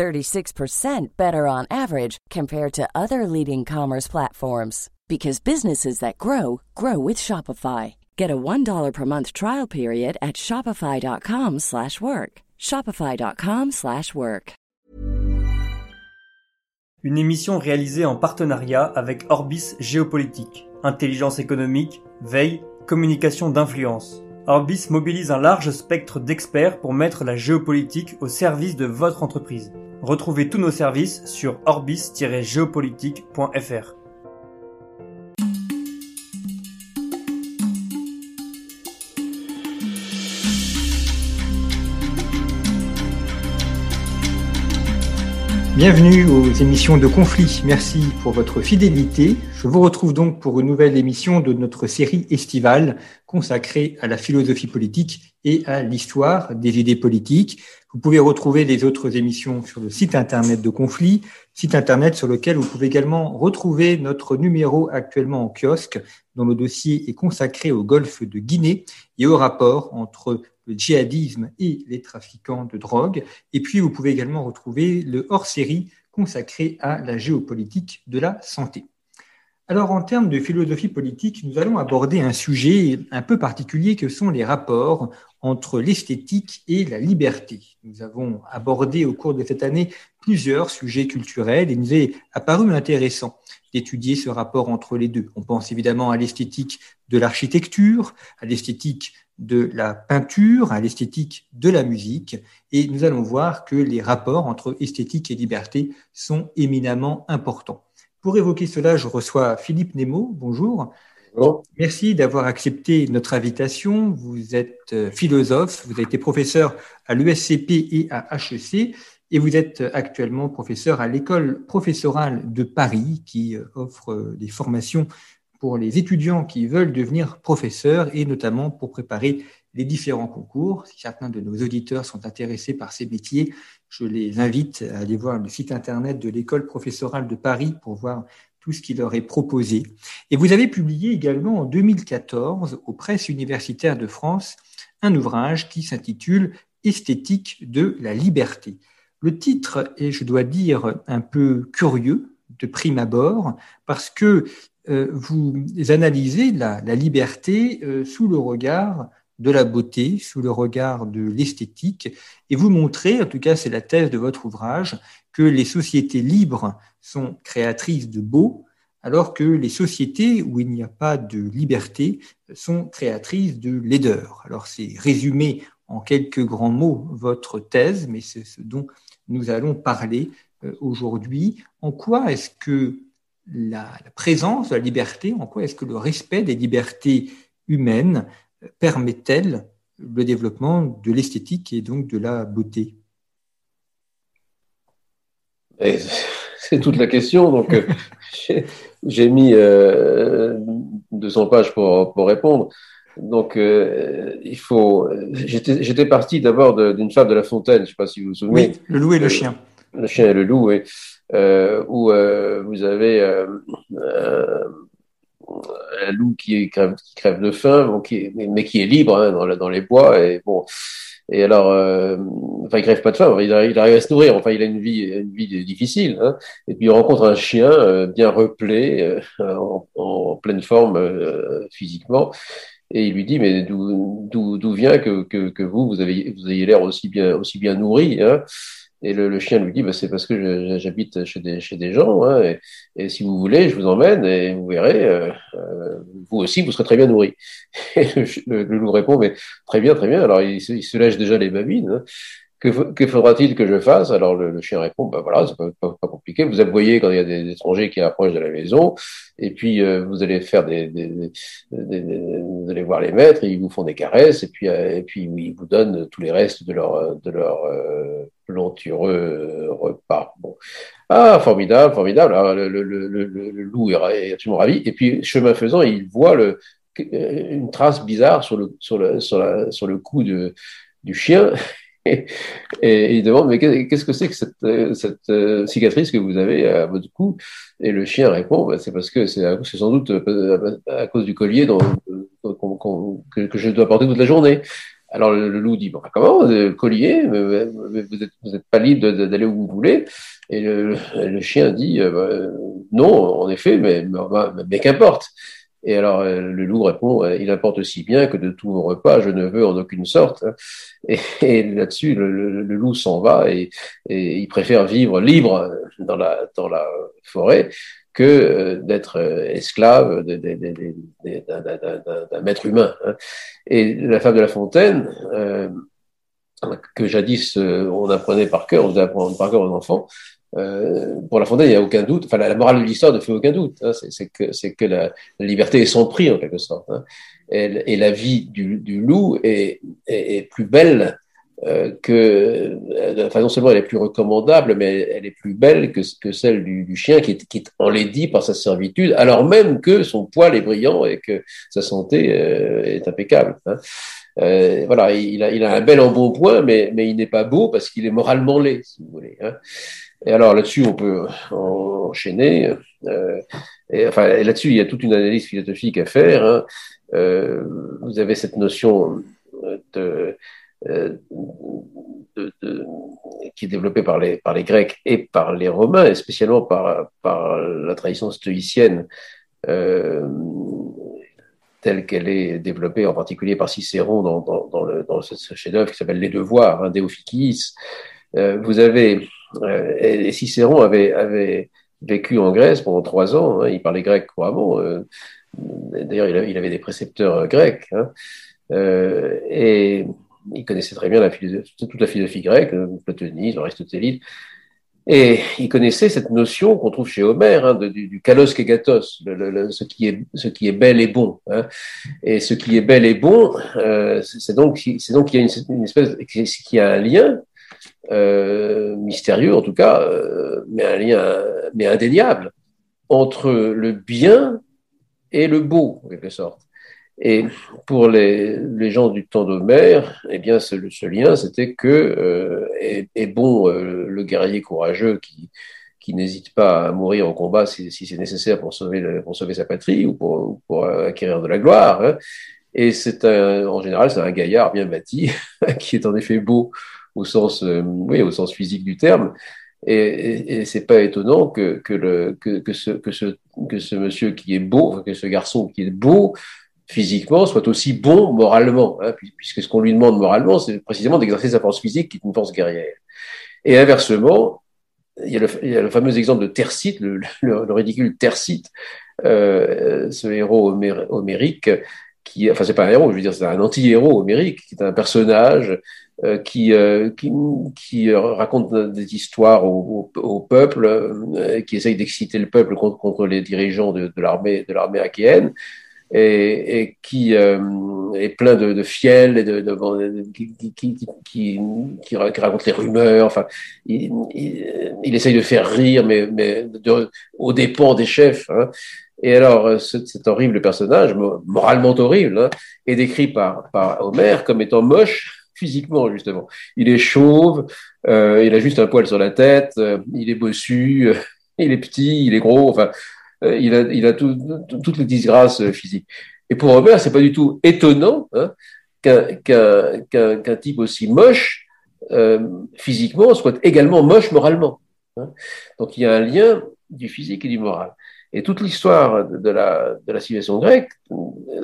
36% better on average compared to other leading commerce platforms because businesses that grow grow with Shopify. Get a $1 per month trial period at shopify.com/work. shopify.com/work. Une émission réalisée en partenariat avec Orbis Géopolitique, intelligence économique, veille, communication d'influence. Orbis mobilise un large spectre d'experts pour mettre la géopolitique au service de votre entreprise. Retrouvez tous nos services sur orbis-géopolitique.fr. Bienvenue aux émissions de conflit. Merci pour votre fidélité. Je vous retrouve donc pour une nouvelle émission de notre série estivale consacrée à la philosophie politique et à l'histoire des idées politiques. Vous pouvez retrouver les autres émissions sur le site internet de conflit, site internet sur lequel vous pouvez également retrouver notre numéro actuellement en kiosque dont le dossier est consacré au golfe de Guinée et au rapport entre le djihadisme et les trafiquants de drogue. Et puis, vous pouvez également retrouver le hors-série consacré à la géopolitique de la santé. Alors, en termes de philosophie politique, nous allons aborder un sujet un peu particulier que sont les rapports entre l'esthétique et la liberté. Nous avons abordé au cours de cette année plusieurs sujets culturels et nous est apparu intéressant d'étudier ce rapport entre les deux. On pense évidemment à l'esthétique de l'architecture, à l'esthétique de la peinture à l'esthétique de la musique. Et nous allons voir que les rapports entre esthétique et liberté sont éminemment importants. Pour évoquer cela, je reçois Philippe Nemo. Bonjour. Merci d'avoir accepté notre invitation. Vous êtes euh, philosophe, vous avez été professeur à l'USCP et à HEC, et vous êtes actuellement professeur à l'école professorale de Paris, qui euh, offre euh, des formations pour les étudiants qui veulent devenir professeurs et notamment pour préparer les différents concours. Si certains de nos auditeurs sont intéressés par ces métiers, je les invite à aller voir le site internet de l'école professorale de Paris pour voir tout ce qui leur est proposé. Et vous avez publié également en 2014 aux presses universitaires de France un ouvrage qui s'intitule Esthétique de la liberté. Le titre est, je dois dire, un peu curieux de prime abord parce que euh, vous analysez la, liberté euh, sous le regard de la beauté, sous le regard de l'esthétique, et vous montrez, en tout cas c'est la thèse de votre ouvrage, que les sociétés libres sont créatrices de beau, alors que les sociétés où il n'y a pas de liberté sont créatrices de laideur. Alors c'est résumé en quelques grands mots votre thèse, mais c'est ce dont nous allons parler euh, aujourd'hui. En quoi est-ce que la, présence de la liberté, en quoi est-ce que le respect des libertés humaines permet-elle le développement de l'esthétique et donc de la beauté? C'est toute la question. Donc, euh, j'ai mis 200 euh, pages pour, répondre. Donc, euh, il faut. J'étais parti d'abord d'une fable de La Fontaine. Je ne sais pas si vous vous souvenez. Oui, le loup et le chien. Le chien et le loup, oui. Euh, où euh, vous avez euh, loup qui crève, qui crève de faim, bon, qui mais, qui est libre hein, dans, dans, les bois. Et bon, et alors, enfin, il crève pas de faim, il arrive, à se nourrir. Enfin, il a une vie, une vie difficile. Hein. Et puis il rencontre un chien bien replé, en, en, pleine forme physiquement. Et il lui dit, mais d'où vient que, que, que, vous, vous avez, vous ayez l'air aussi bien, aussi bien nourri hein et le, le, chien lui dit, bah, c'est parce que j'habite chez des, chez des gens, hein, et, si vous voulez, je vous emmène et vous verrez, euh, euh vous aussi, vous serez très bien nourri. Et le, le, loup répond, mais très bien, très bien. Alors il il se lèche déjà les babines. Hein. Que, que faudra-t-il que je fasse? Alors le, chien répond, bah voilà, c'est pas, pas, pas, compliqué. Vous aboyez quand il y a des étrangers qui approchent de la maison, et puis euh, vous allez faire des, des, des, vous allez voir les maîtres, ils vous font des caresses, et puis euh, et puis ils vous donnent tous les restes de leur de leur euh, repas. Bon. Ah, formidable, formidable. Alors, le, le, le, le, loup est absolument ravi. Et puis, chemin faisant, il voit le, une trace bizarre sur le, sur le, sur la, sur le cou de, du chien. Et, il demande, mais qu'est-ce que c'est que cette, cette euh, cicatrice que vous avez à votre cou? Et le chien répond, bah, c'est parce que c'est sans doute à, cause du collier dont, que, je dois porter toute la journée. Alors le, loup dit bon comment le collier vous n'êtes vous êtes pas libre d'aller où vous voulez. Et le, le chien dit euh, bah, non en effet mais mais, mais qu'importe et alors euh, le loup répond il importe aussi bien que de tous vos repas je ne veux en aucune sorte et, et là-dessus le, le, loup s'en va et, et, il préfère vivre libre dans la dans la forêt que euh, d'être euh, esclave d'un maître humain. Hein. Et la femme de La Fontaine, euh, que jadis on apprenait par cœur, on faisait apprendre par cœur aux enfants, pour La Fontaine, il n'y a aucun doute. Enfin, la, morale de l'histoire ne fait aucun doute. Hein. c'est que, la, liberté est sans prix en quelque sorte. Hein. Et, la vie du, loup est, plus belle euh, que, euh, enfin, non seulement elle est plus recommandable, mais elle est plus belle que, celle du, chien qui est, qui est enlaidi par sa servitude, alors même que son poil est brillant et que sa santé euh, est impeccable. Hein. Euh, voilà, il a, un bel embonpoint, mais, mais il n'est pas beau parce qu'il est moralement laid, si vous voulez. Et alors là-dessus, on peut enchaîner. Euh, et, enfin, là-dessus, il y a toute une analyse philosophique à faire. Hein. Euh, vous avez cette notion euh, de, qui est développé par les, par les Grecs et par les Romains, et spécialement par, la tradition stoïcienne, telle qu'elle est développée en particulier par Cicéron dans, dans, ce, chef-d'œuvre qui s'appelle Les Devoirs, hein, Euh, vous avez, euh, et Cicéron avait, vécu en Grèce pendant trois ans, hein, il parlait grec couramment, euh, d'ailleurs il, avait des précepteurs grecs, hein, et il connaissait très bien la toute la philosophie grecque, le platonisme, et il connaissait cette notion qu'on trouve chez Homère hein, du, kalos le, ce, qui est, bel et bon. Et ce qui est bel et bon, euh, c'est donc, c'est donc qu'il y a une, une espèce, qu'il y a un lien euh, mystérieux en tout cas, euh, mais un lien, mais indéniable entre le bien et le beau en quelque sorte. Et pour les, les gens du temps d'Homère, eh bien, ce, lien, c'était que euh, est, bon le guerrier courageux qui, qui n'hésite pas à mourir au combat si, si c'est nécessaire pour sauver, pour sauver sa patrie ou pour, pour acquérir de la gloire. Hein. Et c'est en général, c'est un gaillard bien bâti qui est en effet beau au sens, euh, oui, au sens physique du terme. Et, et, et c'est pas étonnant que, que, le, que, que, ce, que, ce, que ce monsieur qui est beau, que ce garçon qui est beau, physiquement soit aussi bon moralement, hein, puisque ce qu'on lui demande moralement, c'est précisément d'exercer sa force physique qui est une force guerrière. Et inversement, il y a le, il y a le fameux exemple de Tercite, le, le, ridicule Tercite, euh, ce héros homérique, qui, enfin c'est pas un héros, je veux dire c'est un anti-héros homérique, qui est un personnage qui, euh, qui, qui, raconte des histoires au, au, au peuple, euh, qui essaye d'exciter le peuple contre, contre les dirigeants de, de l'armée de l'armée achéenne, et, et qui euh, est plein de, de fiel et de, de, qui, qui, qui, qui, raconte les rumeurs. Enfin, il, il, il, essaye de faire rire, mais, mais de, aux dépens des chefs. Hein. Et alors, cet, cet, horrible personnage, moralement horrible, hein, est décrit par, par Homère comme étant moche physiquement, justement. Il est chauve, euh, il a juste un poil sur la tête, euh, il est bossu, euh, il est petit, il est gros. Enfin, il a, toutes les disgrâces physiques. Et pour Robert, c'est pas du tout étonnant hein, qu'un qu qu type aussi moche physiquement soit également moche moralement. Hein. Donc il y a un lien du physique et du moral. Et toute l'histoire de la, de la civilisation grecque,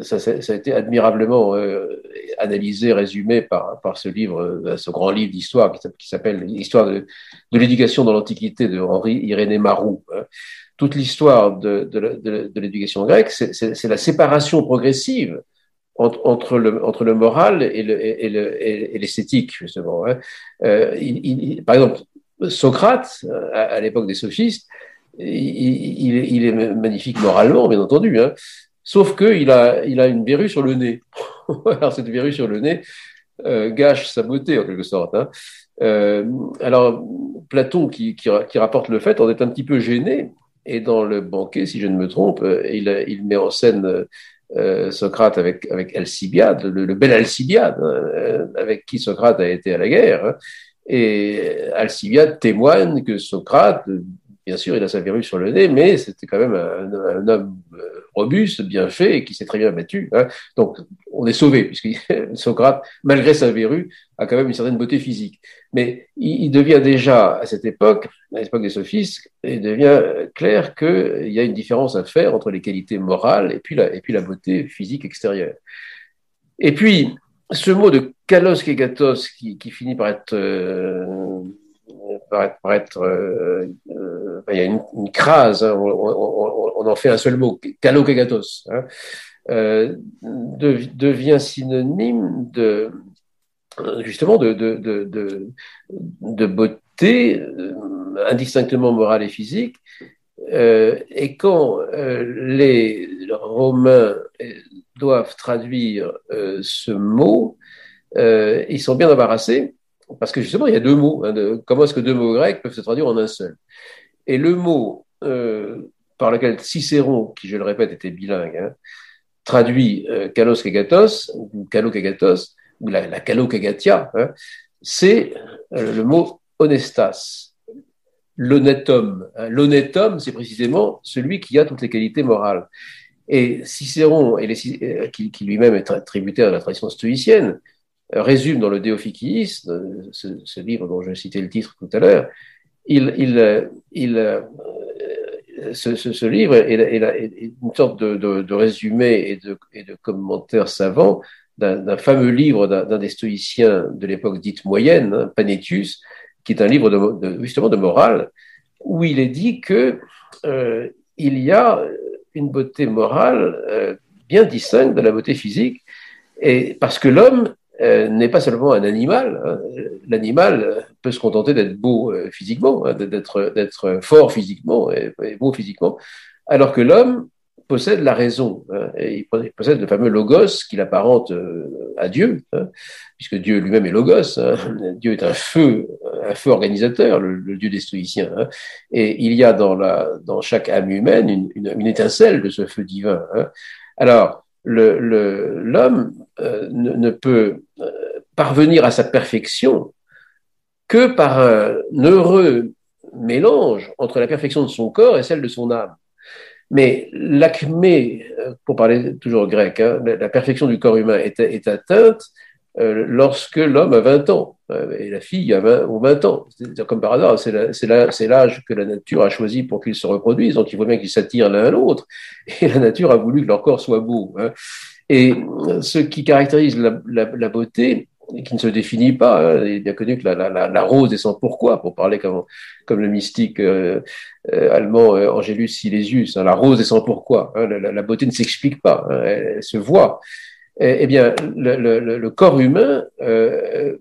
ça, ça, a été admirablement euh, analysé, résumé par, par ce livre, ce grand livre d'histoire qui s'appelle L'histoire de, de l'éducation dans l'Antiquité de Henri Irénée Marou. Hein toute l'histoire de, de, de, l'éducation grecque, c'est la séparation progressive entre, entre, le, entre le moral et l'esthétique, le, et, et justement. Hein. Euh, il, il, par exemple, Socrate, à, à l'époque des sophistes, il, est magnifique moralement, bien entendu, hein, sauf qu'il a, il a une verrue sur le nez. Alors, cette verrue sur le nez euh, gâche sa beauté, en quelque sorte. Hein. alors, Platon, qui, rapporte le fait, en est un petit peu gêné, et dans le banquet, si je ne me trompe, il, il met en scène euh, Socrate avec, Alcibiade, le, bel Alcibiade, hein, avec qui Socrate a été à la guerre. Et Alcibiade témoigne que Socrate, bien sûr, il a sa verrue sur le nez, mais c'était quand même un, homme euh, robuste, bien fait, et qui s'est très bien battu. Hein. Donc, on est sauvé, puisque Socrate, malgré sa verrue, a quand même une certaine beauté physique. Mais il, devient déjà, à cette époque, à l'époque des sophistes, il devient clair qu'il y a une différence à faire entre les qualités morales et puis la, et puis la beauté physique extérieure. Et puis, ce mot de kalos kegatos qui, qui finit par être, euh, par être, euh, euh, il y a une, crase, hein, on, en fait un seul mot, kalos kegatos, hein, devient synonyme de, justement de, beauté euh, indistinctement morale et physique. Euh, et quand euh, les Romains doivent traduire ce mot, ils sont bien embarrassés parce que justement il y a deux mots. Hein, comment est-ce que deux mots grecs peuvent se traduire en un seul? Et le mot par lequel Cicéron, qui je le répète était bilingue, hein, traduit kalos kegatos ou kalo kegatos, ou la, la hein, c'est euh, le mot honestas, l'honnête homme. L'honnête homme, c'est précisément celui qui a toutes les qualités morales. Et Cicéron, euh, qui, lui-même est tributaire de la tradition stoïcienne, euh, résume dans le Déophikiis, ce, livre dont je citais le titre tout à l'heure, il, il, il ce, livre est, une sorte de, résumé et de, et de commentaire savant d'un fameux livre d'un des stoïciens de l'époque dite moyenne, hein, Panétius, qui est un livre justement de morale, où il est dit que euh, il y a une beauté morale euh, bien distincte de la beauté physique, et parce que l'homme euh, n'est pas seulement un animal. Hein, l'animal peut se contenter d'être beau physiquement, hein, d'être fort physiquement et beau physiquement, alors que l'homme possède la raison. Hein, et il possède le fameux logos qu'il apparente euh, à Dieu, hein, puisque Dieu lui-même est logos. Hein. Dieu est un feu, un feu organisateur, le, Dieu des stoïciens. et il y a dans, la, dans chaque âme humaine une, une, étincelle de ce feu divin. Alors, l'homme le, euh, ne, peut euh, parvenir à sa perfection que par un heureux mélange entre la perfection de son corps et celle de son âme. Mais l'acmé, euh, pour parler toujours grec, hein, la perfection du corps humain est, est atteinte lorsque l'homme a 20 ans euh, et la fille a 20 ou 20 ans. C'est comme par hasard, c'est l'âge que la nature a choisi pour qu'ils se reproduisent. Donc il faut bien qu'ils s'attirent l'un à l'autre. Et la nature a voulu que leur corps soit beau. Hein. Et ce qui caractérise la, la, la beauté, qui ne se définit pas. Hein. Il est bien connu que la, la, rose est sans pourquoi, pour parler comme, comme le mystique euh, euh allemand euh, Angelus Silesius. Hein. La rose est sans pourquoi. Hein. La, beauté ne s'explique pas, hein. elle, se voit. Eh, eh bien, le, le, le, corps humain, euh,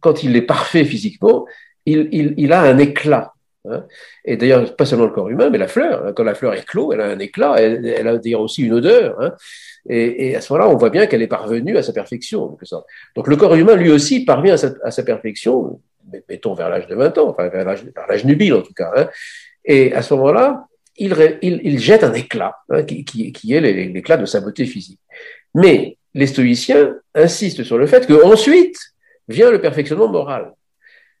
quand il est parfait physiquement, il, il, il a un éclat. Hein. Et d'ailleurs, pas seulement le corps humain, mais la fleur. Quand la fleur éclot, elle a un éclat, elle, elle a d'ailleurs aussi une odeur. Hein. Et, et, à ce moment-là, on voit bien qu'elle est parvenue à sa perfection. Donc le corps humain, lui aussi, parvient à sa, à sa perfection, mettons vers l'âge de 20 ans, enfin vers l'âge nubile en tout cas. Hein. Et à ce moment-là, il, jette un éclat, hein, qui, est l'éclat de sa beauté physique. Mais les stoïciens insistent sur le fait qu'ensuite vient le perfectionnement moral.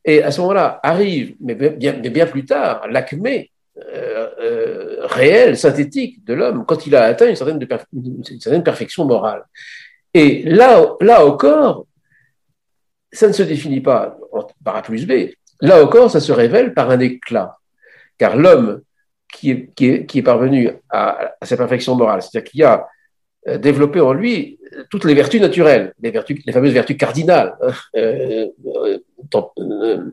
Et à ce moment-là arrive, mais bien, plus tard, l'acmé euh, euh, réel, synthétique de l'homme, quand il a atteint une certaine, une certaine perfection morale. Et là, là encore, ça ne se définit pas par A plus B. Là encore, ça se révèle par un éclat. Car l'homme qui est, qui, est, qui est parvenu à, à sa perfection morale, c'est-à-dire qui a euh, développé en lui toutes les vertus naturelles, les, vertus, les fameuses vertus cardinales, hein, euh, euh,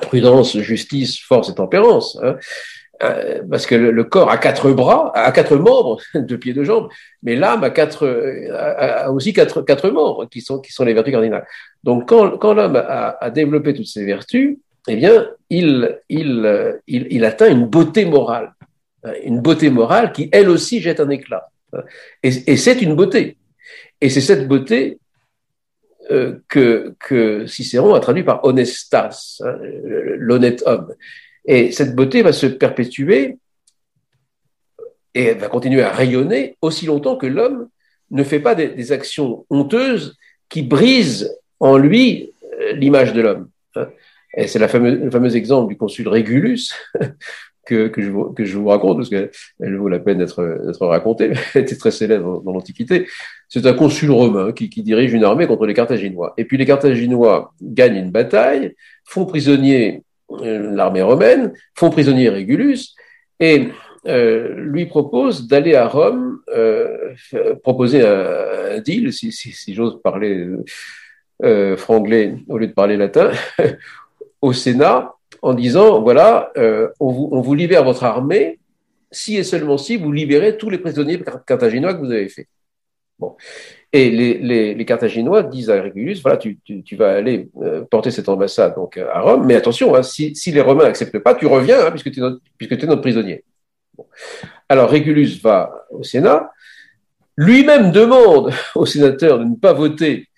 prudence, justice, force et tempérance. Hein, euh, parce que le, corps a quatre bras, a quatre membres, deux pieds, deux jambes, mais l'âme a quatre, a, aussi quatre, quatre membres qui sont, qui sont les vertus cardinales. Donc, quand, quand l'homme a, a, développé toutes ces vertus, eh bien, il, il, atteint une beauté morale, hein, une beauté morale qui, elle aussi, jette un éclat. Et, et c'est une beauté. Et c'est cette beauté euh, que, Cicéron a traduit par honestas, hein, l'honnête homme. Et cette beauté va se perpétuer et va continuer à rayonner aussi longtemps que l'homme ne fait pas des, actions honteuses qui brisent en lui euh, l'image de l'homme. Hein. Et c'est le fameux exemple du consul Régulus que, que, je, que je vous raconte, parce qu'elle vaut la peine d'être racontée, elle était très célèbre dans l'Antiquité. C'est un consul romain qui, qui, dirige une armée contre les Carthaginois. Et puis les Carthaginois gagnent une bataille, font prisonnier euh, l'armée romaine, font prisonnier Régulus, et euh, lui propose d'aller à Rome, euh, proposer un, deal, si, si, si j'ose parler euh, franglais au lieu de parler latin, au Sénat, en disant, voilà, euh, on, vous, on, vous, libère votre armée, si et seulement si vous libérez tous les prisonniers carthaginois que vous avez faits. Bon. Et les, les, les, Carthaginois disent à Régulus, voilà, tu, tu, tu vas aller euh, porter cette ambassade donc à Rome, mais attention, hein, si, si, les Romains n'acceptent pas, tu reviens, hein, puisque tu es, puisque es notre prisonnier. Bon. Alors Régulus va au Sénat, lui-même demande aux sénateurs de ne pas voter euh,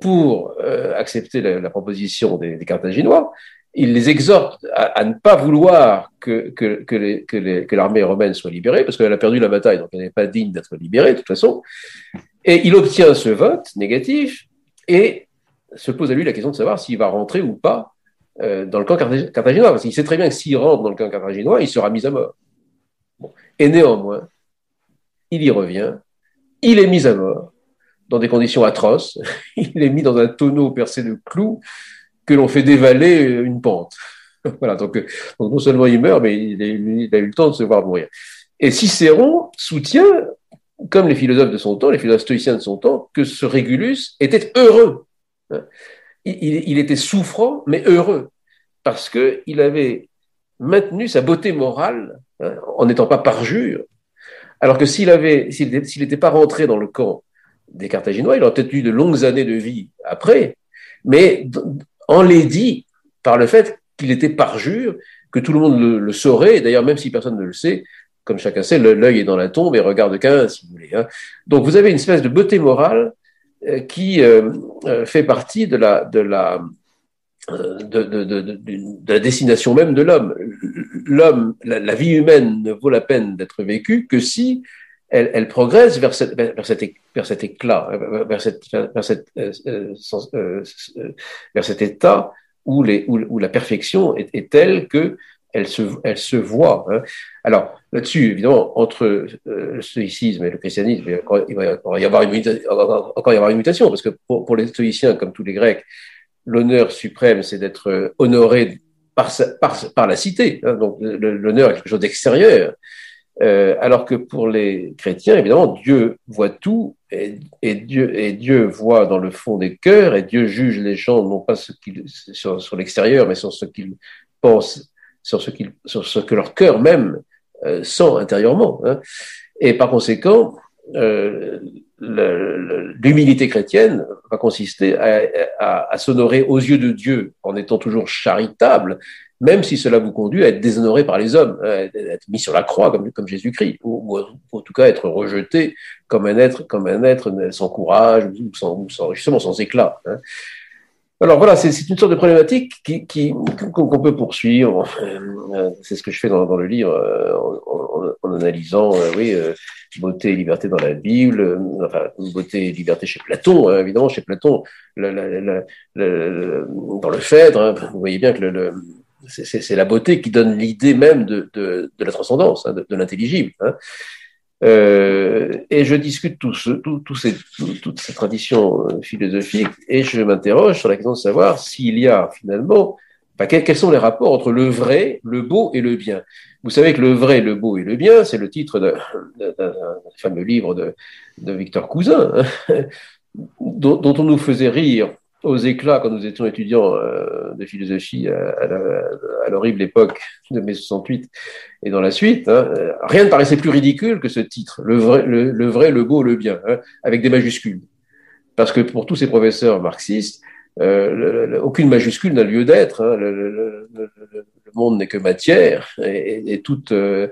pour euh, accepter la, proposition des, Carthaginois, il les exhorte à, ne pas vouloir que l'armée romaine soit libérée, parce qu'elle a perdu la bataille, donc elle n'est pas digne d'être libérée de toute façon. Et il obtient ce vote négatif et se pose à lui la question de savoir s'il va rentrer ou pas euh, dans le camp carthaginois, parce qu'il sait très bien que s'il rentre dans le camp carthaginois, il sera mis à mort. Et néanmoins, il y revient, il est mis à mort dans des conditions atroces, il est mis dans un tonneau percé de clous, que l'on fait dévaler une pente. voilà, donc, non seulement il meurt, mais il a, eu le temps de se voir mourir. Et Cicéron soutient, comme les philosophes de son temps, les philosophes stoïciens de son temps, que ce Régulus était heureux. Il, était souffrant, mais heureux, parce qu'il avait maintenu sa beauté morale hein, en n'étant pas parjure, alors que s'il avait, s'il n'était pas rentré dans le camp des Carthaginois, il aurait peut-être eu de longues années de vie après, mais dit par le fait qu'il était parjure, que tout le monde le, saurait, d'ailleurs même si personne ne le sait, comme chacun sait, l'œil est dans la tombe et regarde qu'un, si vous voulez. Hein. Donc vous avez une espèce de beauté morale euh, qui euh, euh, fait partie de la, de la, de, de, la destination même de l'homme. L'homme, la, vie humaine ne vaut la peine d'être vécue que si elle, elle progresse vers, cette, vers, cet, vers cet éclat, vers, cette, vers, cette, euh, euh, euh, vers cet état où, les, où, la perfection est, telle que elle se, elle se voit. Hein. Alors là-dessus, évidemment, entre le stoïcisme et le christianisme, il va encore y avoir une, encore une mutation, parce que pour, pour les stoïciens, comme tous les Grecs, l'honneur suprême, c'est d'être honoré par, par, par la cité. Hein. Donc l'honneur est quelque chose d'extérieur. Euh, alors que pour les chrétiens, évidemment, Dieu voit tout et, Dieu, et Dieu voit dans le fond des cœurs et Dieu juge les gens non pas sur l'extérieur, mais sur ce qu'ils pensent, sur ce, qu'ils, sur ce que leur cœur même euh, sent intérieurement. Hein. Et par conséquent, euh, l'humilité chrétienne va consister à, à, à s'honorer aux yeux de Dieu en étant toujours charitable, même si cela vous conduit à être déshonoré par les hommes, à être mis sur la croix comme, Jésus-Christ, ou, en tout cas être rejeté comme un être, comme un être sans courage, ou sans, sans justement sans éclat. Hein. Alors voilà, c'est une sorte de problématique qui, qu'on peut poursuivre. Euh, c'est ce que je fais dans, dans le livre euh, en, en, analysant, euh, oui, beauté et liberté dans la Bible, enfin beauté et liberté chez Platon, hein, évidemment chez Platon, le, le, le, dans le Phèdre, hein, vous voyez bien que le, c'est la beauté qui donne l'idée même de, de, de, la transcendance, hein, de, de l'intelligible. Hein. Euh, et je discute tout ce, ces, toutes ces traditions euh, philosophiques et je m'interroge sur la question de savoir s'il y a finalement, enfin, quels, sont les rapports entre le vrai, le beau et le bien. Vous savez que le vrai, le beau et le bien, c'est le titre d'un fameux livre de, de Victor Cousin, hein, dont, dont, on nous faisait rire aux éclats quand nous étions étudiants euh, de philosophie à, l'horrible époque de mai 68 et dans la suite, hein, rien ne paraissait plus ridicule que ce titre, le vrai, le, vrai, le beau, le bien, hein, avec des majuscules. Parce que pour tous ces professeurs marxistes, euh, aucune majuscule n'a lieu d'être. Hein, le, monde n'est que matière et, et toute, euh,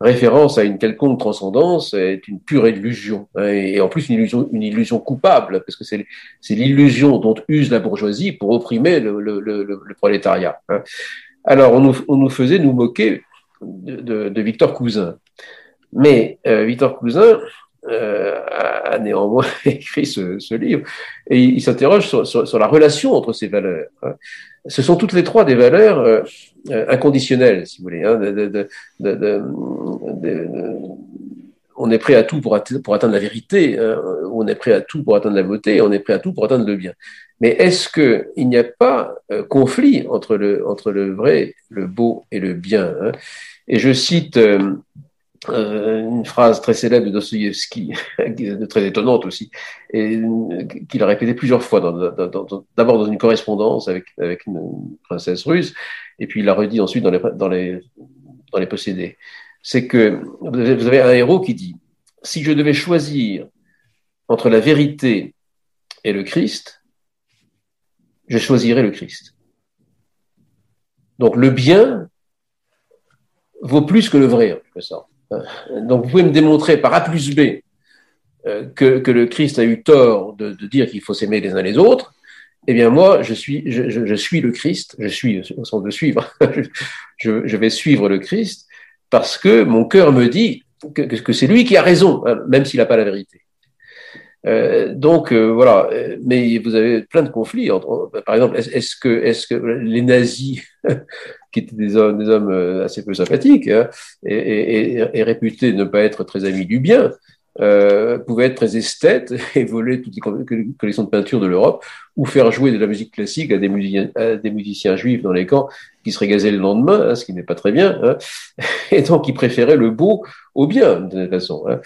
référence à une quelconque transcendance est une pure illusion, et en plus une illusion, une illusion coupable, parce que c'est l'illusion dont use la bourgeoisie pour opprimer le, le, le, le prolétariat. Hein. Alors on nous, on nous, faisait nous moquer de, de, de Victor Cousin, mais euh, Victor Cousin euh, a, néanmoins écrit ce, ce, livre et il, s'interroge sur, sur, sur, la relation entre ces valeurs. Hein. Ce sont toutes les trois des valeurs euh, euh inconditionnelles, si vous voulez. Hein, de, de, on est prêt à tout pour, atteindre, la vérité, hein, on est prêt à tout pour atteindre la beauté, on est prêt à tout pour atteindre le bien. Mais est-ce qu'il n'y a pas euh, conflit entre le, entre le vrai, le beau et le bien hein? Et je cite euh, une phrase très célèbre de Dostoïevski, très étonnante aussi, et qu'il a répété plusieurs fois, d'abord dans une correspondance avec, avec une princesse russe, et puis il l'a redit ensuite dans les, dans les, dans les possédés. C'est que vous avez un héros qui dit, si je devais choisir entre la vérité et le Christ, je choisirais le Christ. Donc le bien vaut plus que le vrai, en quelque sorte. Donc vous pouvez me démontrer par A plus B euh, que, le Christ a eu tort de, dire qu'il faut s'aimer les uns les autres. Eh bien moi, je suis, je, suis le Christ, je suis au sens de suivre, je, vais suivre le Christ parce que mon cœur me dit que, c'est lui qui a raison, hein, même s'il n'a pas la vérité. Euh, donc euh, voilà, mais vous avez plein de conflits. Par exemple, est-ce que, est-ce que les nazis, qui étaient des hommes, des hommes euh, assez peu sympathiques hein, et, et, et, réputés ne pas être très amis du bien, euh, pouvaient être très esthètes et voler toutes les collections de peinture de l'Europe ou faire jouer de la musique classique à des musiciens, à des musiciens juifs dans les camps qui seraient gazés le lendemain, hein, ce qui n'est pas très bien. Hein, et donc, ils préféraient le beau au bien, de toute façon. Hein.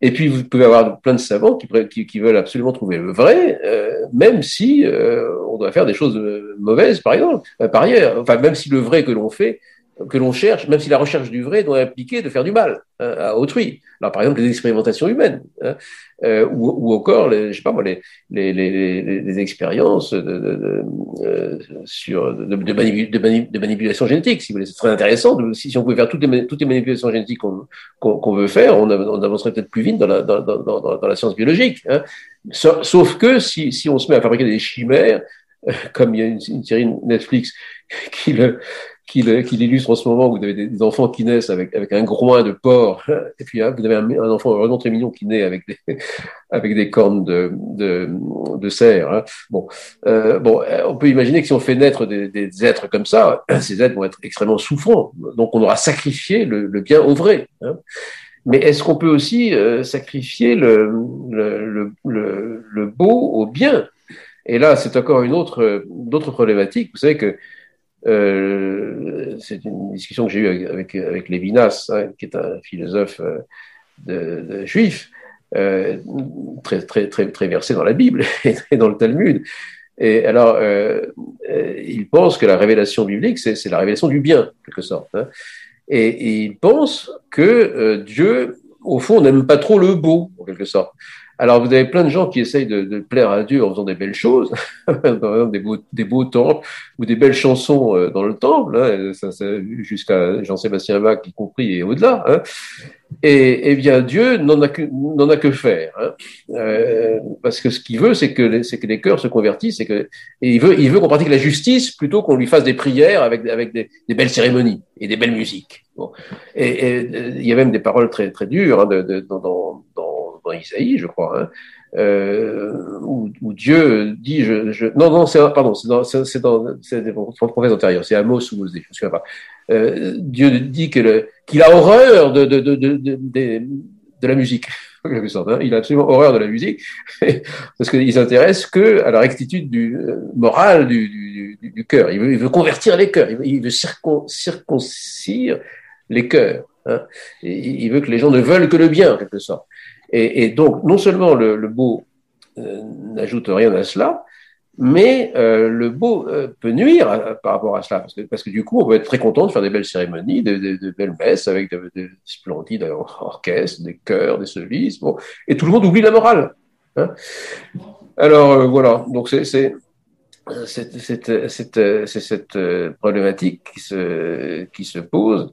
Et puis, vous pouvez avoir plein de savants qui, veulent absolument trouver le vrai, euh, même si euh, on doit faire des choses euh, mauvaises, par exemple, par ailleurs. Enfin, même si le vrai que l'on fait, que l'on cherche, même si la recherche du vrai doit impliquer de faire du mal hein, à autrui. Alors, par exemple, les expérimentations humaines, hein, euh, ou, ou, encore, les, je sais pas moi, les, les, les, les expériences de, de, de, euh, sur de, de, de, manipulation génétique. Si vous voulez, c'est très intéressant. si, on pouvait faire toutes les, toutes les manipulations génétiques qu'on qu'on veut faire, on, avancerait peut-être plus vite dans la, dans, dans, dans, la science biologique. Hein. Sauf que si, si on se met à fabriquer des chimères, comme il y a une série Netflix qui le qui l'illustre en ce moment. Vous avez des, enfants qui naissent avec, avec un groin de porc, et puis hein, vous avez un, un, enfant vraiment très mignon qui naît avec des, avec des cornes de, de, de cerf. Hein. Bon, euh, bon, on peut imaginer que si on fait naître des, des, êtres comme ça, ces êtres vont être extrêmement souffrants. Donc on aura sacrifié le, le bien au vrai. Hein. Mais est-ce qu'on peut aussi euh, sacrifier le, le, le, beau au bien? Et là, c'est encore une autre, d'autres problématiques. Vous savez que euh, c'est une discussion que j'ai eue avec, avec, Lévinas, hein, qui est un philosophe euh, juif, euh, très, très, très, très versé dans la Bible et dans le Talmud. Et alors, il pense que la révélation biblique, c'est la révélation du bien, en quelque sorte. Hein. Et, il pense que Dieu, au fond, n'aime pas trop le beau, en quelque sorte. Alors, vous avez plein de gens qui essayent de, de plaire à Dieu en faisant des belles choses, des, beaux, des beaux temples ou des belles chansons euh, dans le temple, hein, ça, jusqu'à Jean-Sébastien Bach y compris et au-delà. Hein. Et, et, bien, Dieu n'en a que n'en a que faire, hein. euh, parce que ce qu'il veut, c'est que les, c'est que les cœurs se convertissent, et que et il veut il veut qu'on pratique la justice plutôt qu'on lui fasse des prières avec avec des, belles cérémonies et des belles musiques. Bon. Et, et, il y a même des paroles très très dures hein, de, de, dans, dans dans Isaïe, je crois, hein, euh, où, où, Dieu dit, je, je... non, non, c'est pardon, c'est dans, c'est dans, c'est des prophètes antérieurs, c'est Amos ou Osée, je me souviens pas. Euh, Dieu dit que qu'il a horreur de, de, de, de, de, de la musique. Hein. Il a absolument horreur de la musique parce qu'il s'intéresse que à la rectitude du euh, morale du, du, du, du cœur. Il veut, il veut convertir les cœurs. Il veut, il circon, circoncire les cœurs. Hein. Il veut que les gens ne veulent que le bien, en quelque sorte. Et, donc, non seulement le, beau euh, n'ajoute rien à cela, mais euh, le beau euh, peut nuire par rapport à cela, parce que, parce que, du coup, on peut être très content de faire des belles cérémonies, de, belles messes avec de, de, splendides orchestres, des chœurs, des solistes, bon, et tout le monde oublie la morale. Hein. Alors voilà, donc c'est cette, problématique qui se pose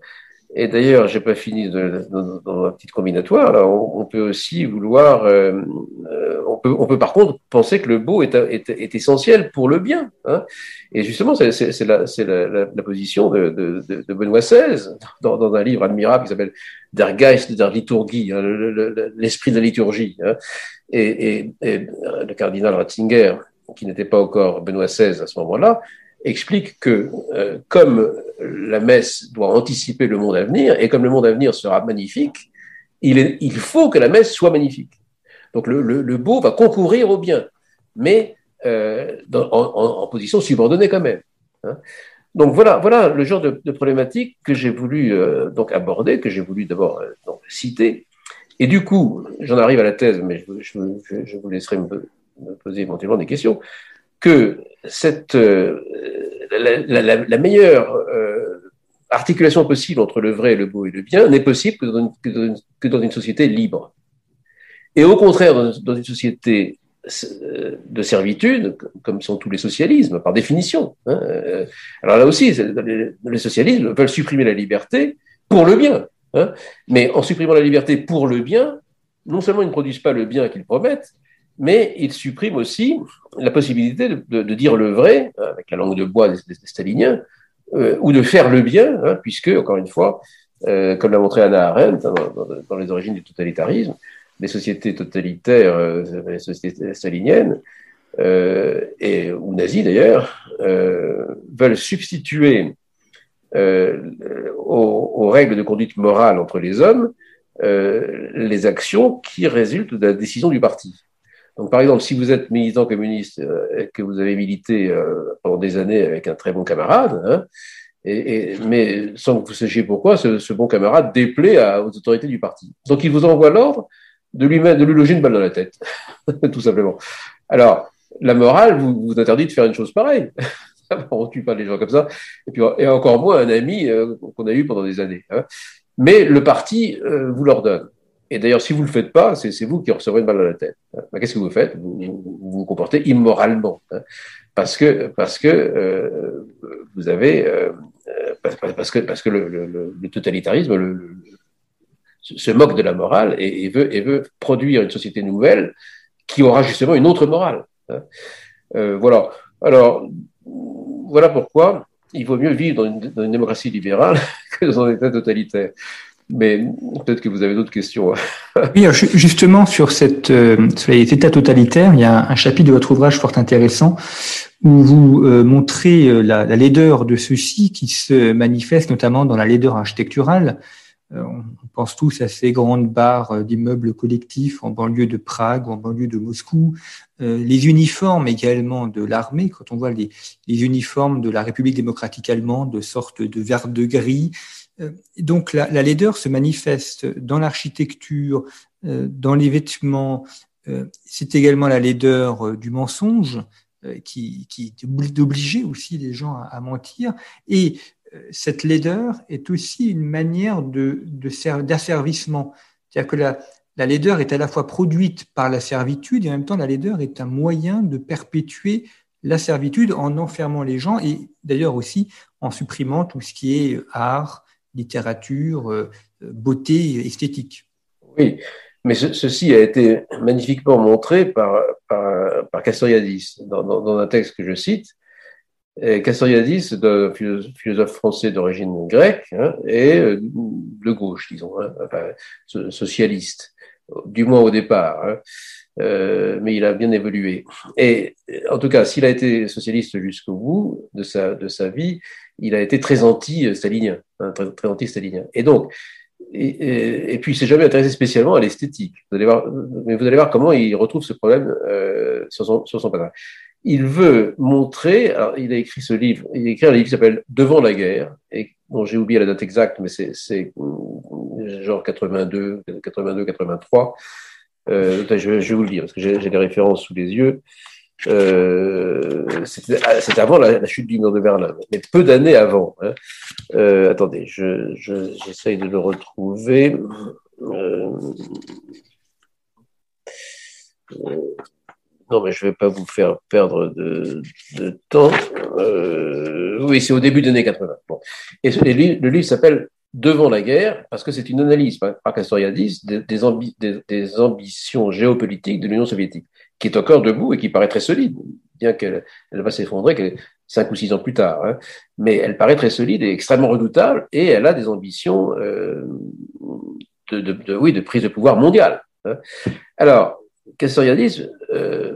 Et d'ailleurs, j'ai pas fini dans, la petite combinatoire. Là, on, peut aussi vouloir, euh, euh, on peut, par contre penser que le beau est, essentiel pour le bien. Hein. Et justement, c'est la, position de, Benoît XVI dans, un livre admirable qui s'appelle Der Geist der Liturgie, hein, l'esprit de la liturgie. Hein. Et, le cardinal Ratzinger, qui n'était pas encore Benoît XVI à ce moment-là, explique que euh, comme la messe doit anticiper le monde à venir, et comme le monde à venir sera magnifique, il, faut que la messe soit magnifique. Donc le, beau va concourir au bien, mais euh, en, position subordonnée quand même. Hein. Donc voilà, voilà le genre de, problématique que j'ai voulu euh, donc aborder, que j'ai voulu d'abord citer. Et du coup, j'en arrive à la thèse, mais je, vous laisserai me, poser éventuellement des questions que cette, euh, la, meilleure euh, articulation possible entre le vrai, le beau et le bien n'est possible que dans, une, que, dans une, société libre. Et au contraire, dans, une société euh, de servitude, comme sont tous les socialismes, par définition. Hein, alors là aussi, les socialismes veulent supprimer la liberté pour le bien. Hein, mais en supprimant la liberté pour le bien, non seulement ils ne produisent pas le bien qu'ils promettent, mais il supprime aussi la possibilité de, de, de, dire le vrai, hein, avec la langue de bois des, des staliniens, euh, ou de faire le bien, hein, puisque, encore une fois, euh, comme l'a montré Anna Arendt hein, dans, dans, les origines du totalitarisme, les sociétés totalitaires, euh, les sociétés staliniennes, euh, et, ou nazies d'ailleurs, euh, veulent substituer aux, aux, règles de conduite morale entre les hommes les actions qui résultent de la décision du parti. Donc, par exemple, si vous êtes militant communiste euh, et que vous avez milité euh, pendant des années avec un très bon camarade, hein, mais sans que vous sachiez pourquoi, ce, bon camarade déplaît aux autorités du parti. Donc, il vous envoie l'ordre de lui mettre, de lui loger une balle dans la tête, tout simplement. Alors, la morale vous, interdit de faire une chose pareille. On tue pas les gens comme ça. Et puis, et encore moins un ami euh, qu'on a eu pendant des années. Hein. Mais le parti vous l'ordonne. Et d'ailleurs, si vous ne le faites pas, c'est vous qui recevrez une balle à la tête. Ben, Qu'est-ce que vous faites? Vous, vous, comportez immoralement, hein, parce que parce que euh, vous avez euh, parce, que parce que le, totalitarisme se moque de la morale et, veut et veut produire une société nouvelle qui aura justement une autre morale. Hein. Euh, voilà. Alors voilà pourquoi il vaut mieux vivre dans dans une démocratie libérale que dans un État totalitaire. Mais peut-être que vous avez d'autres questions. oui, justement, sur, cette, euh, sur les États totalitaires, il y a un chapitre de votre ouvrage fort intéressant où vous euh, montrez euh, la, la, laideur de ceux-ci qui se manifeste notamment dans la laideur architecturale. Euh, on pense tous à ces grandes barres d'immeubles collectifs en banlieue de Prague ou en banlieue de Moscou. Euh, les uniformes également de l'armée, quand on voit les, les, uniformes de la République démocratique allemande de sorte de vert de gris, euh, donc la, la, laideur se manifeste dans l'architecture, euh, dans les vêtements. Euh, c'est également la laideur du mensonge qui, qui d'obliger aussi les gens à, mentir. Et cette laideur est aussi une manière de d'asservissement. C'est-à-dire que la, la laideur est à la fois produite par la servitude et en même temps la laideur est un moyen de perpétuer la servitude en enfermant les gens et d'ailleurs aussi en supprimant tout ce qui est art, littérature, euh, beauté esthétique. Oui, mais ce, ceci a été magnifiquement montré par, par, Castoriadis dans, un texte que je cite. Et Castoriadis, un philosophe français d'origine grecque hein, et euh, de gauche, disons, hein, socialiste, du moins au départ. Hein. Euh, mais il a bien évolué. Et en tout cas, s'il a été socialiste jusqu'au bout de sa, de sa vie, il a été très anti-stalinien, hein, très, très anti-stalinien. Et donc, et, et, puis il s'est jamais intéressé spécialement à l'esthétique. Vous allez voir, mais vous allez voir comment il retrouve ce problème euh, sur son, sur son. Il veut montrer, alors il a écrit ce livre, il a écrit un livre qui s'appelle Devant la guerre, et dont j'ai oublié la date exacte, mais c'est genre 82, 82, 83. Euh, je, je, vais vous le dire parce que j'ai les références sous les yeux. Euh, C'était avant la, chute du mur de Berlin, mais peu d'années avant. Hein. Euh, attendez, j'essaye je, de le retrouver. Euh, non, mais je ne vais pas vous faire perdre de, de temps. Euh, oui, c'est au début des années 80. Bon. Et le livre, le livre s'appelle devant la guerre, parce que c'est une analyse par, Castoriadis des, des, ambitions géopolitiques de l'Union soviétique, qui est encore debout et qui paraît très solide, bien qu'elle va s'effondrer cinq ou six ans plus tard. Hein. Mais elle paraît très solide et extrêmement redoutable, et elle a des ambitions euh, de, de, oui, de prise de pouvoir mondiale. Hein. Alors, Castoriadis euh,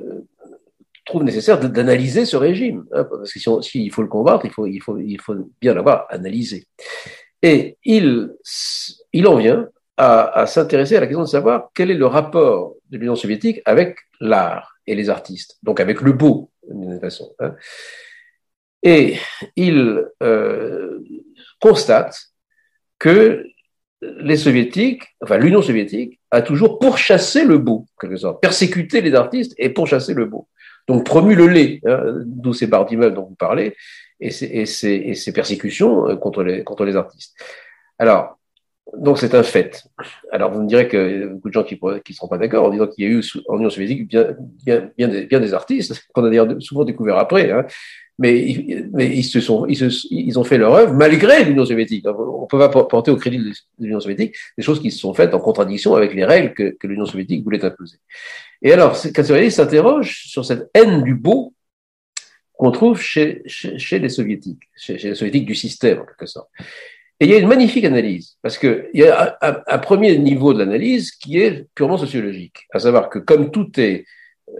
trouve nécessaire d'analyser ce régime, hein, parce que s'il si faut le combattre, il faut, il faut, il faut bien l'avoir analysé. Et il, il en vient à, à s'intéresser à la question de savoir quel est le rapport de l'Union soviétique avec l'art et les artistes, donc avec le beau, d'une façon. Hein. Et il euh, constate que les soviétiques, enfin l'Union soviétique, a toujours pourchassé le beau, quelque sorte, persécuté les artistes et pourchassé le beau. Donc promu le lait, hein, d'où ces barres d'immeubles dont vous parlez, et ces, persécutions euh, contre les, contre les artistes. Alors, donc c'est un fait. Alors vous me direz que beaucoup de gens qui ne seront pas d'accord en disant qu'il y a eu en Union soviétique bien, des, artistes, qu'on a d'ailleurs souvent découvert après, hein, mais, ils, se sont, ils, se, ils ont fait leur œuvre malgré l'Union soviétique. On ne peut pas porter au crédit de l'Union soviétique des choses qui se sont faites en contradiction avec les règles que, l'Union soviétique voulait imposer. Et alors, Katsouris s'interroge sur cette haine du beau qu'on trouve chez, chez, chez, les soviétiques, chez, chez, les soviétiques du système en quelque sorte. Et il y a une magnifique analyse, parce qu'il y a un, premier niveau de l'analyse qui est purement sociologique, à savoir que comme tout est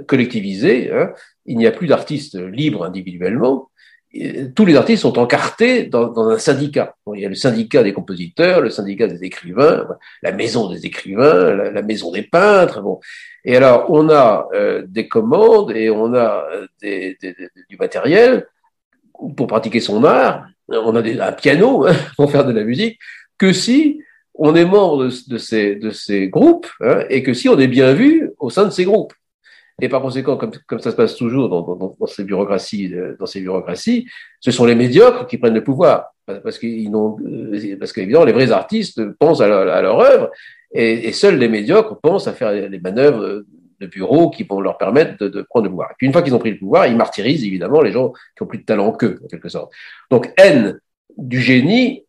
collectivisé, hein, il n'y a plus d'artistes libres individuellement, tous les artistes sont encartés dans, un syndicat. il y a le syndicat des compositeurs, le syndicat des écrivains, la maison des écrivains, la, maison des peintres. Bon. Et alors, on a euh, des commandes et on a euh, du matériel pour pratiquer son art. On a des, un piano hein, pour faire de la musique, que si on est membre de, ces, de ces groupes hein, et que si on est bien vu au sein de ces groupes. Et par conséquent, comme, comme ça se passe toujours dans, dans, dans, ces bureaucraties, euh, dans ces bureaucraties, ce sont les médiocres qui prennent le pouvoir, parce qu'ils n'ont, euh, parce qu'évidemment, les vrais artistes pensent à leur, à œuvre, et, et, seuls les médiocres pensent à faire les manœuvres de bureau qui vont leur permettre de, de prendre le pouvoir. Et puis une fois qu'ils ont pris le pouvoir, ils martyrisent évidemment les gens qui ont plus de talent qu'eux, en quelque sorte. Donc haine du génie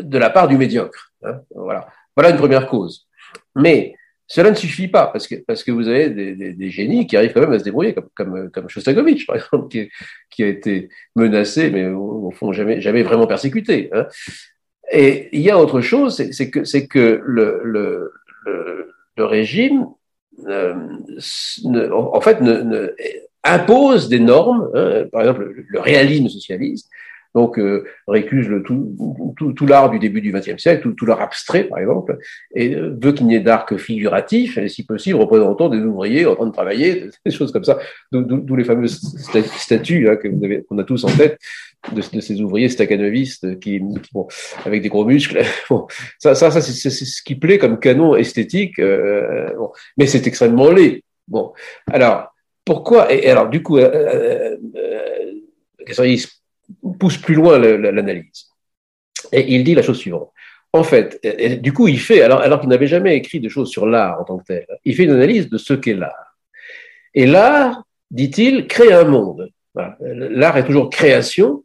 de la part du médiocre. Hein, voilà. Voilà une première cause. Mais cela ne suffit pas parce que, parce que vous avez des, des, des, génies qui arrivent quand même à se débrouiller, comme, comme, comme Shostakovich, par exemple, qui, qui, a été menacé, mais au, fond jamais, jamais vraiment persécuté. Hein. Et il y a autre chose, c'est que, c'est que le, le, le, régime, euh, ne, en fait, ne, ne, impose des normes, hein, par exemple le réalisme socialiste, donc euh, récuse le, tout, tout, tout l'art du début du XXe siècle, tout, tout l'art abstrait par exemple, et euh, veut qu'il n'y ait d'art que figuratif, et si possible représentant des ouvriers en train de travailler, des choses comme ça, d'où les fameuses statues hein, qu'on a tous en tête de, de ces ouvriers staccanovistes qui, bon, avec des gros muscles. Bon, ça, ça, ça c'est, ce qui plaît comme canon esthétique, euh, bon, mais c'est extrêmement laid. Bon, alors pourquoi et, alors du coup, euh, euh, euh, pousse plus loin l'analyse. Et il dit la chose suivante. En fait, du coup, il fait, alors, alors qu'il n'avait jamais écrit de choses sur l'art en tant que tel, il fait une analyse de ce qu'est l'art. Et l'art, dit-il, crée un monde. L'art est toujours création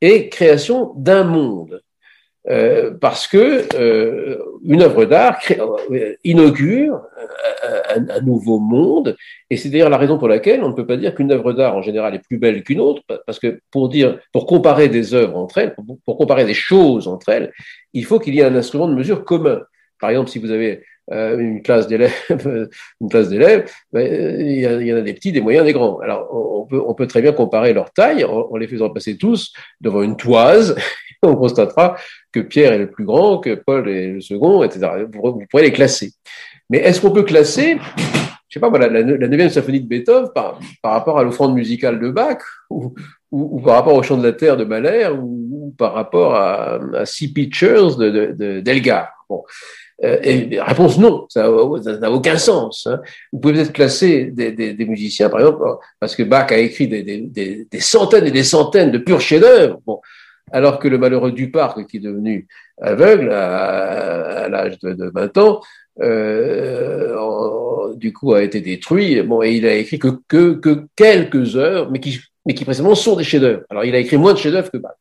et création d'un monde. Euh, parce que euh, une œuvre d'art euh, inaugure un, un, nouveau monde, et c'est d'ailleurs la raison pour laquelle on ne peut pas dire qu'une œuvre d'art en général est plus belle qu'une autre, parce que pour dire, pour comparer des œuvres entre elles, pour, comparer des choses entre elles, il faut qu'il y ait un instrument de mesure commun. Par exemple, si vous avez euh, une classe d'élèves, une classe d'élèves, ben, il, y en a des petits, des moyens, des grands. Alors, on peut, très bien comparer leur taille en les faisant passer tous devant une toise on constatera que Pierre est le plus grand, que Paul est le second, etc. Vous, pourrez les classer. Mais est-ce qu'on peut classer, je sais pas, la, neuvième symphonie de Beethoven par, par rapport à l'offrande musicale de Bach, ou, par rapport au chant de la terre de Mahler, ou, par rapport à, à Sea Pictures de, d'Elgar? Bon. Euh, réponse non, ça n'a aucun sens. Hein. Vous pouvez peut-être classer des, des, musiciens, par exemple, parce que Bach a écrit des, des, des centaines et des centaines de purs chefs-d'œuvre. Bon, alors que le malheureux Duparc, qui est devenu aveugle à, l'âge de, 20 ans, euh, du coup a été détruit. Bon, et il a écrit que, que, que quelques heures, mais qui, mais qui précisément sont des chefs-d'œuvre. Alors il a écrit moins de chefs-d'œuvre que Bach.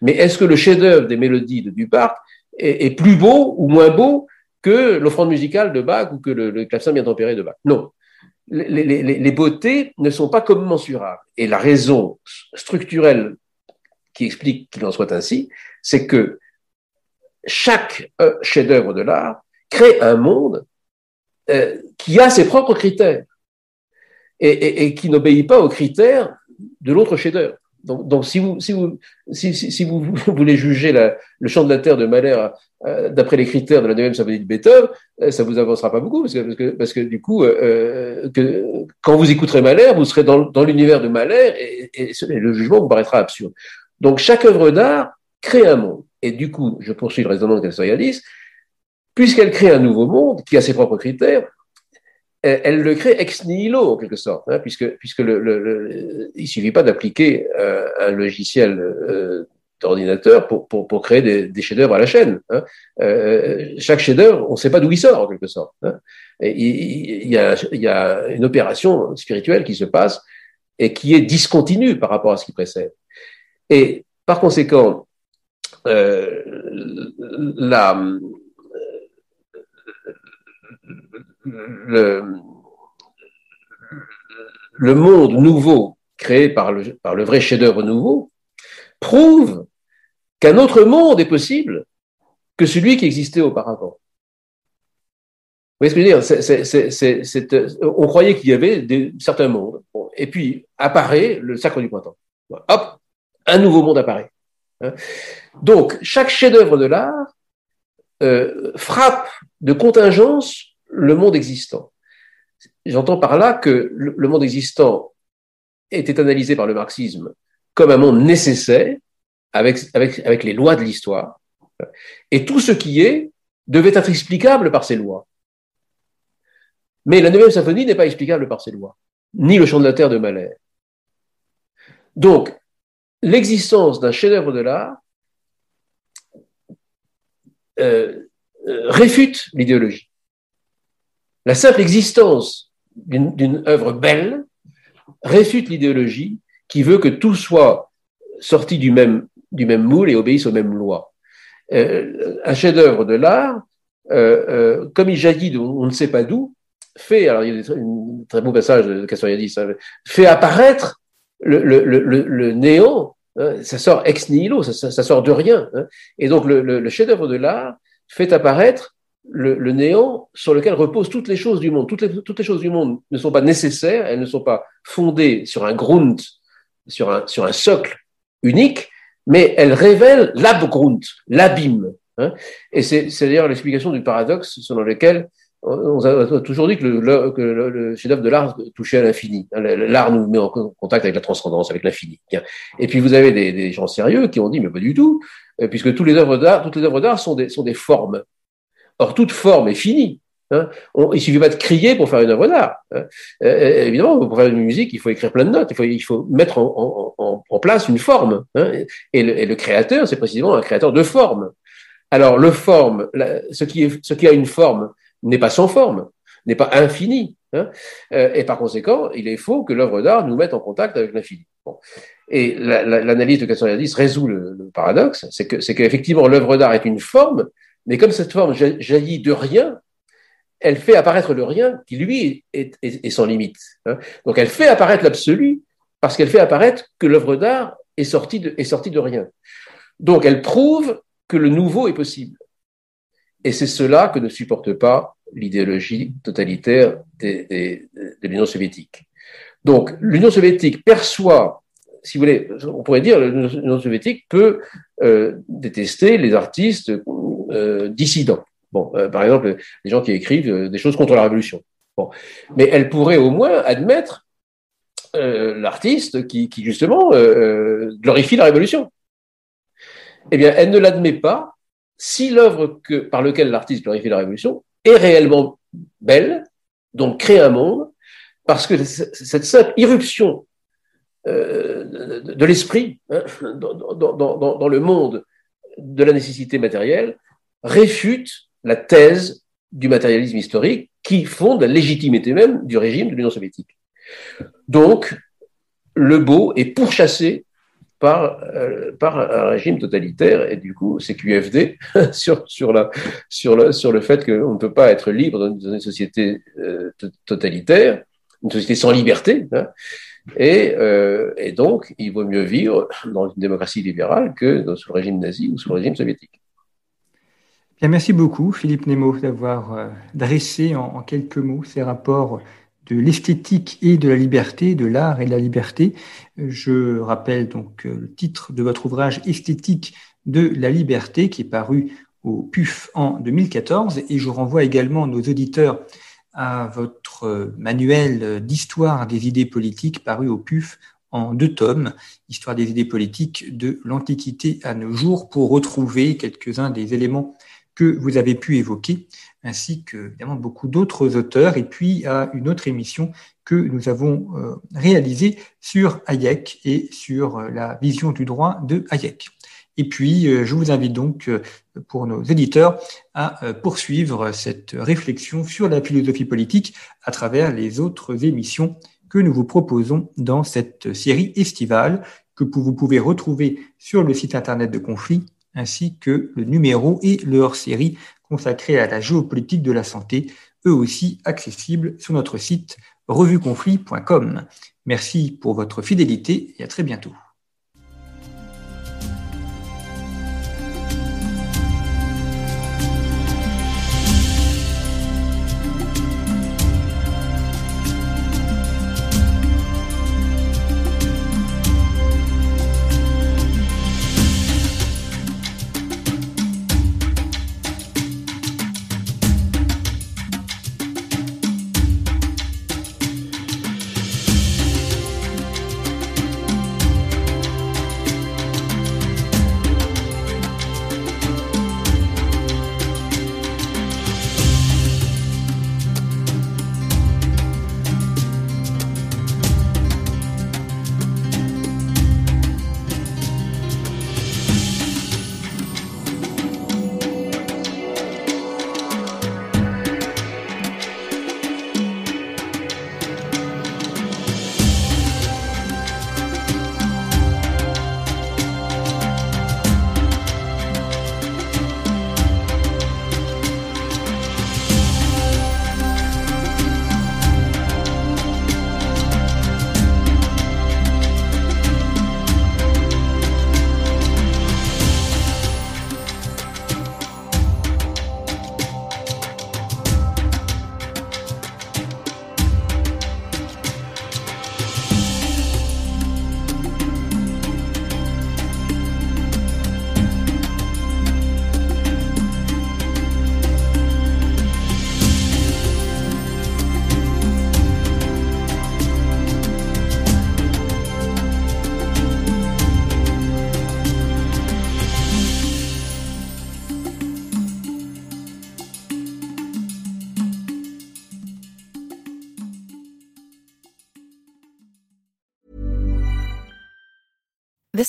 Mais est-ce que le chef-d'œuvre des mélodies de Duparc est, plus beau ou moins beau que l'offrande musicale de Bach ou que le, le clavecin bien tempéré de Bach? Non. Les, les, les, beautés ne sont pas commensurables. Et la raison structurelle qui explique qu'il en soit ainsi, c'est que chaque euh, chef-d'œuvre de l'art crée un monde euh, qui a ses propres critères et, qui n'obéit pas aux critères de l'autre chef-d'œuvre. Donc, si vous, voulez juger le chant de la terre de Mahler euh, d'après les critères de la 9 symphonie de Beethoven, ça vous avancera pas beaucoup parce que, du coup, quand vous écouterez Mahler, vous serez dans, dans l'univers de Mahler et, et, le jugement vous paraîtra absurde. Donc, chaque œuvre d'art crée un monde. Et du coup, je poursuis le raisonnement de puisqu'elle crée un nouveau monde qui a ses propres critères, elle le crée ex nihilo en quelque sorte, hein, puisque puisque le, il suffit pas d'appliquer euh, un logiciel euh, d'ordinateur pour, créer des, des chefs-d'œuvre à la chaîne. Hein. Euh, chaque chef-d'œuvre, on ne sait pas d'où il sort en quelque sorte. Hein. Y a, il y a une opération spirituelle qui se passe et qui est discontinue par rapport à ce qui précède. Et par conséquent, euh, le, monde nouveau créé par le, vrai chef-d'œuvre nouveau prouve qu'un autre monde est possible que celui qui existait auparavant. Vous voyez ce que je veux dire? On croyait qu'il y avait certains mondes, et puis apparaît le sacre du printemps. Hop, un nouveau monde apparaît. Hein. Donc, chaque chef-d'œuvre de l'art euh, frappe de contingence le monde existant. J'entends par là que le monde existant était analysé par le marxisme comme un monde nécessaire, avec, avec, avec les lois de l'histoire, et tout ce qui est devait être explicable par ces lois. Mais la neuvième symphonie n'est pas explicable par ces lois, ni le chant de la terre de Mahler. Donc, l'existence d'un chef-d'œuvre de l'art euh, euh réfute l'idéologie. La simple existence d'une œuvre belle réfute l'idéologie qui veut que tout soit sorti du même, moule et obéisse aux mêmes lois. Euh, un chef-d'œuvre de l'art, comme il jaillit on ne sait pas d'où, fait, alors il y a un très beau passage de Castoriadis, hein, fait apparaître le, le, le, le néant, hein, ça sort ex nihilo, ça, ça, sort de rien. Hein, et donc le, chef-d'œuvre de l'art fait apparaître le, le, néant sur lequel reposent toutes les choses du monde. Toutes les, toutes les choses du monde ne sont pas nécessaires, elles ne sont pas fondées sur un grund, sur un, sur un socle unique, mais elles révèlent l'abgrund, l'abîme. Hein. Et c'est d'ailleurs l'explication du paradoxe selon lequel on a toujours dit que le, que le, chef-d'œuvre de l'art touchait à l'infini. Hein, l'art nous met en contact avec la transcendance, avec l'infini. Et puis vous avez des, des, gens sérieux qui ont dit mais pas du tout, euh, puisque toutes les œuvres d'art, toutes les œuvres d'art sont des, sont des formes. Or, toute forme est finie. Hein. On, il suffit pas de crier pour faire une œuvre d'art. Hein. Euh, euh, évidemment, pour faire une musique, il faut écrire plein de notes, il faut, il faut mettre en, en, en place une forme. Hein. Et, le, et, le, créateur, c'est précisément un créateur de forme. Alors, le forme, ce, qui est, ce qui a une forme n'est pas sans forme, n'est pas infini. Hein. Euh, et par conséquent, il est faux que l'œuvre d'art nous mette en contact avec l'infini. Bon. Et l'analyse la, de 410 résout le, paradoxe, c'est que c'est qu'effectivement l'œuvre d'art est une forme, mais comme cette forme jaillit de rien, elle fait apparaître le rien qui, lui, est, est, sans limite. Hein. Donc elle fait apparaître l'absolu parce qu'elle fait apparaître que l'œuvre d'art est sortie de, est sortie de rien. Donc elle prouve que le nouveau est possible. Et c'est cela que ne supporte pas l'idéologie totalitaire de l'Union soviétique. Donc l'Union soviétique perçoit si vous voulez, on pourrait dire l'Union soviétique peut euh, détester les artistes euh, dissidents. Bon, euh, par exemple, les gens qui écrivent des choses contre la révolution. Bon, mais elle pourrait au moins admettre l'artiste qui, justement glorifie la révolution. Eh bien, elle ne l'admet pas si l'œuvre que par laquelle l'artiste glorifie la révolution est réellement belle, donc crée un monde, parce que cette simple irruption euh, de, l'esprit hein, dans, le monde de la nécessité matérielle réfute la thèse du matérialisme historique qui fonde la légitimité même du régime de l'Union soviétique. Donc, le beau est pourchassé par, euh, par un régime totalitaire. Et du coup, c'est QFD sur, sur, la, sur, le, sur le fait qu'on ne peut pas être libre dans une, société euh, totalitaire, une société sans liberté. Hein. Et, euh, et, donc, il vaut mieux vivre dans une démocratie libérale que sous le régime nazi ou sous le régime soviétique. Bien, merci beaucoup, Philippe Nemo, d'avoir dressé en, quelques mots ces rapports l'esthétique et de la liberté, de l'art et de la liberté. Je rappelle donc euh, le titre de votre ouvrage Esthétique de la liberté qui est paru au PUF en 2014 et je renvoie également nos auditeurs à votre manuel d'histoire des idées politiques paru au PUF en deux tomes, Histoire des idées politiques de l'Antiquité à nos jours, pour retrouver quelques-uns des éléments que vous avez pu évoquer, ainsi que évidemment beaucoup d'autres auteurs, et puis à une autre émission que nous avons euh, réalisée sur Hayek et sur euh, la vision du droit de Hayek. Et puis, euh, je vous invite donc, pour nos éditeurs, à poursuivre cette réflexion sur la philosophie politique à travers les autres émissions que nous vous proposons dans cette série estivale que vous pouvez retrouver sur le site internet de Conflit ainsi que le numéro et le hors-série consacré à la géopolitique de la santé, eux aussi accessibles sur notre site revueconflit.com. Merci pour votre fidélité et à très bientôt.